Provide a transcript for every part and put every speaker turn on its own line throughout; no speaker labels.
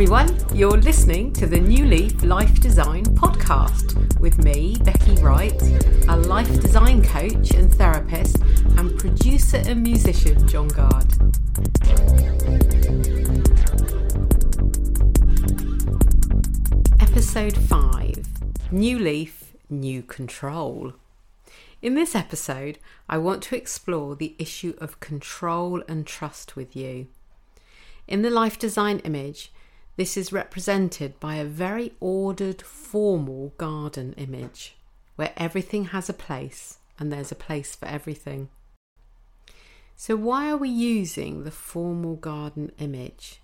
everyone. You're listening to the New Leaf Life Design podcast with me, Becky Wright, a life design coach and therapist, and producer and musician, John Gard. Episode 5 New Leaf, New Control. In this episode, I want to explore the issue of control and trust with you. In the life design image, this is represented by a very ordered, formal garden image where everything has a place and there's a place for everything. So, why are we using the formal garden image?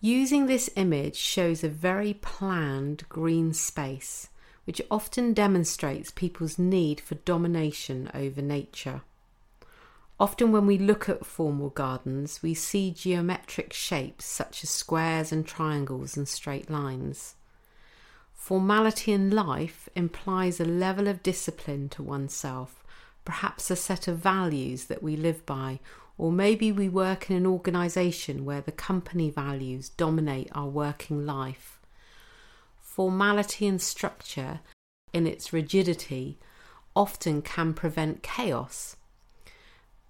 Using this image shows a very planned green space, which often demonstrates people's need for domination over nature. Often, when we look at formal gardens, we see geometric shapes such as squares and triangles and straight lines. Formality in life implies a level of discipline to oneself, perhaps a set of values that we live by, or maybe we work in an organisation where the company values dominate our working life. Formality and structure, in its rigidity, often can prevent chaos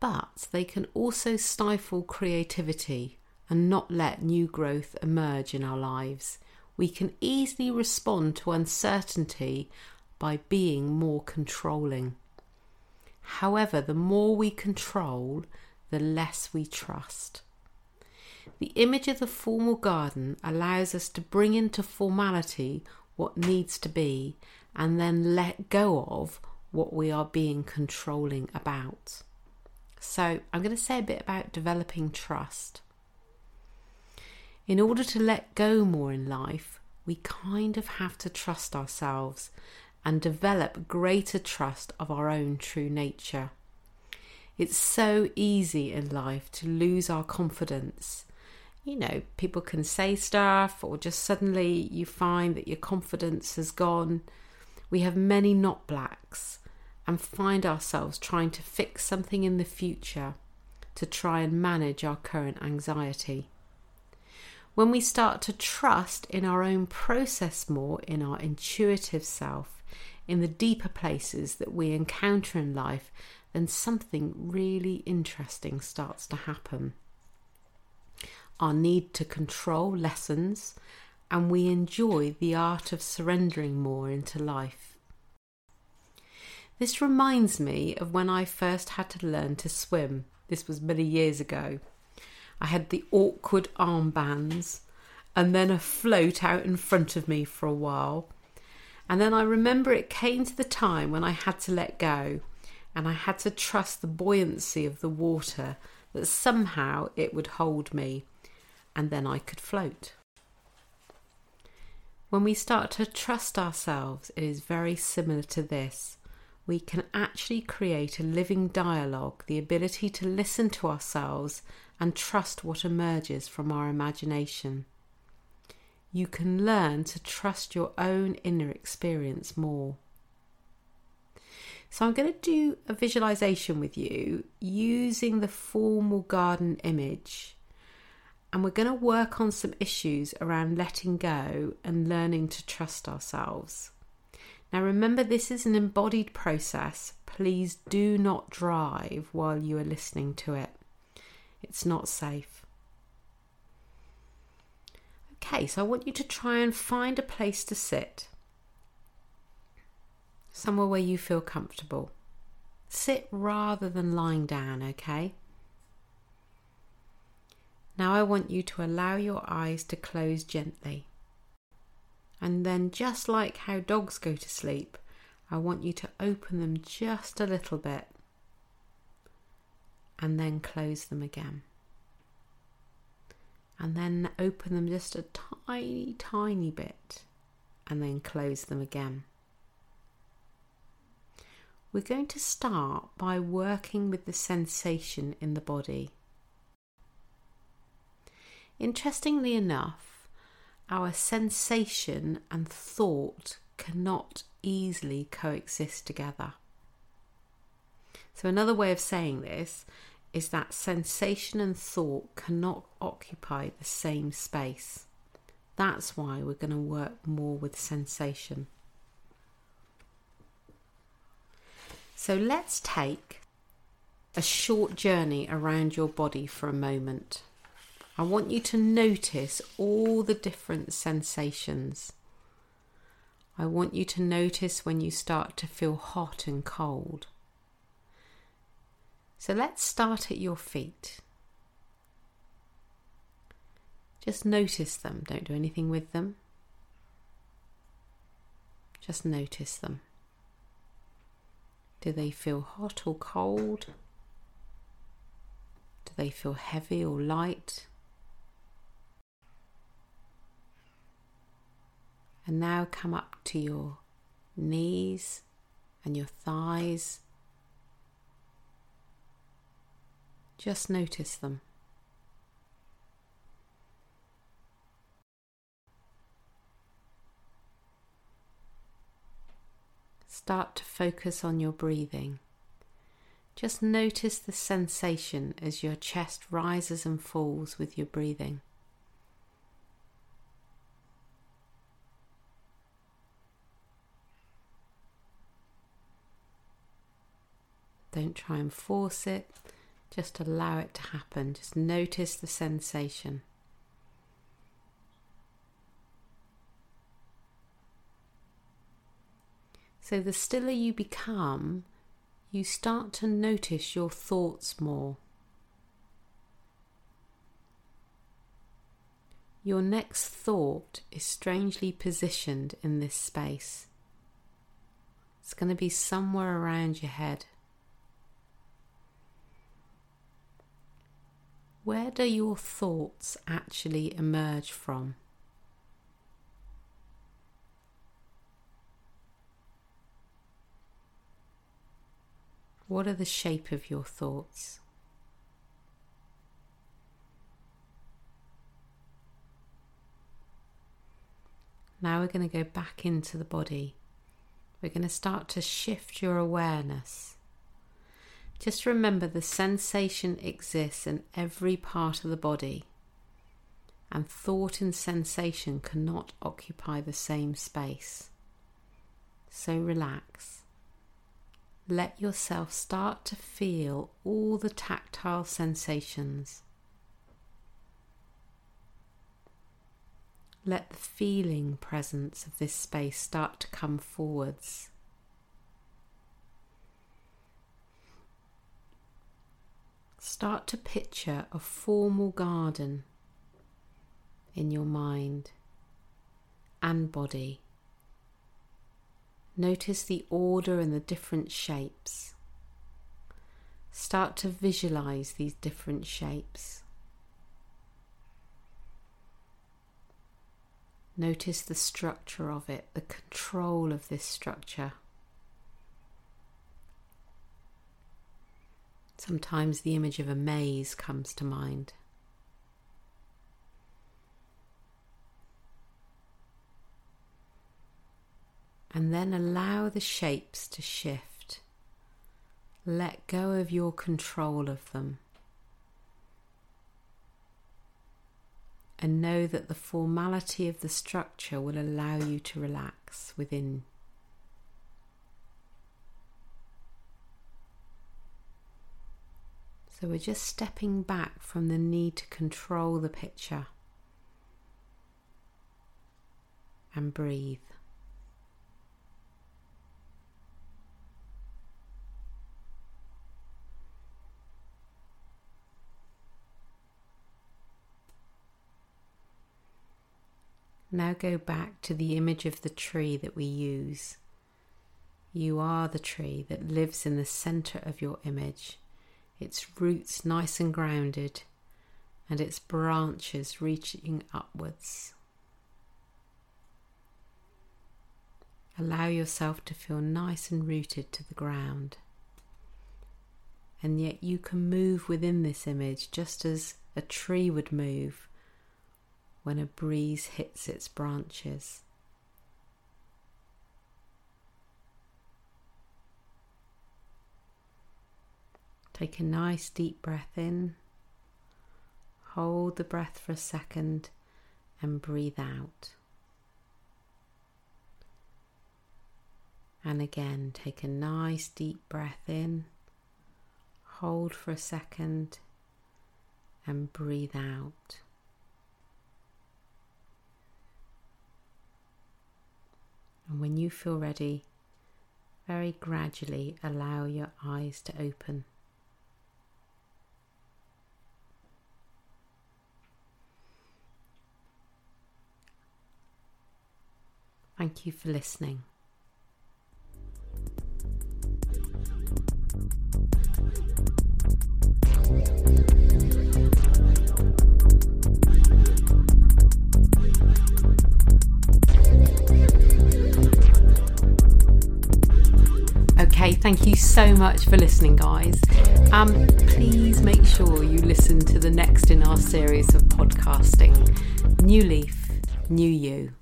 but they can also stifle creativity and not let new growth emerge in our lives. We can easily respond to uncertainty by being more controlling. However, the more we control, the less we trust. The image of the formal garden allows us to bring into formality what needs to be and then let go of what we are being controlling about. So, I'm going to say a bit about developing trust. In order to let go more in life, we kind of have to trust ourselves and develop greater trust of our own true nature. It's so easy in life to lose our confidence. You know, people can say stuff, or just suddenly you find that your confidence has gone. We have many not blacks and find ourselves trying to fix something in the future to try and manage our current anxiety. When we start to trust in our own process more, in our intuitive self, in the deeper places that we encounter in life, then something really interesting starts to happen. Our need to control lessens, and we enjoy the art of surrendering more into life. This reminds me of when I first had to learn to swim. This was many years ago. I had the awkward armbands and then a float out in front of me for a while. And then I remember it came to the time when I had to let go and I had to trust the buoyancy of the water that somehow it would hold me and then I could float. When we start to trust ourselves, it is very similar to this we can actually create a living dialogue, the ability to listen to ourselves and trust what emerges from our imagination. You can learn to trust your own inner experience more. So, I'm going to do a visualization with you using the formal garden image. And we're going to work on some issues around letting go and learning to trust ourselves. Now, remember, this is an embodied process. Please do not drive while you are listening to it, it's not safe. Okay, so I want you to try and find a place to sit, somewhere where you feel comfortable. Sit rather than lying down, okay? Now I want you to allow your eyes to close gently. And then, just like how dogs go to sleep, I want you to open them just a little bit and then close them again. And then open them just a tiny, tiny bit and then close them again. We're going to start by working with the sensation in the body. Interestingly enough, our sensation and thought cannot easily coexist together. So, another way of saying this is that sensation and thought cannot occupy the same space. That's why we're going to work more with sensation. So let's take a short journey around your body for a moment. I want you to notice all the different sensations. I want you to notice when you start to feel hot and cold. So let's start at your feet. Just notice them, don't do anything with them. Just notice them. Do they feel hot or cold? Do they feel heavy or light? And now come up to your knees and your thighs. Just notice them. Start to focus on your breathing. Just notice the sensation as your chest rises and falls with your breathing. Don't try and force it, just allow it to happen. Just notice the sensation. So, the stiller you become, you start to notice your thoughts more. Your next thought is strangely positioned in this space. It's going to be somewhere around your head. Where do your thoughts actually emerge from? What are the shape of your thoughts? Now we're going to go back into the body. We're going to start to shift your awareness. Just remember the sensation exists in every part of the body, and thought and sensation cannot occupy the same space. So relax. Let yourself start to feel all the tactile sensations. Let the feeling presence of this space start to come forwards. Start to picture a formal garden in your mind and body. Notice the order and the different shapes. Start to visualize these different shapes. Notice the structure of it, the control of this structure. Sometimes the image of a maze comes to mind. and then allow the shapes to shift. Let go of your control of them. And know that the formality of the structure will allow you to relax within. So we're just stepping back from the need to control the picture and breathe. Now go back to the image of the tree that we use. You are the tree that lives in the centre of your image, its roots nice and grounded, and its branches reaching upwards. Allow yourself to feel nice and rooted to the ground. And yet you can move within this image just as a tree would move when a breeze hits its branches. Take a nice deep breath in. Hold the breath for a second and breathe out. And again, take a nice deep breath in. Hold for a second and breathe out. And when you feel ready, very gradually allow your eyes to open. Thank you for listening. Okay, thank you so much for listening, guys. Um, please make sure you listen to the next in our series of podcasting New Leaf, New You.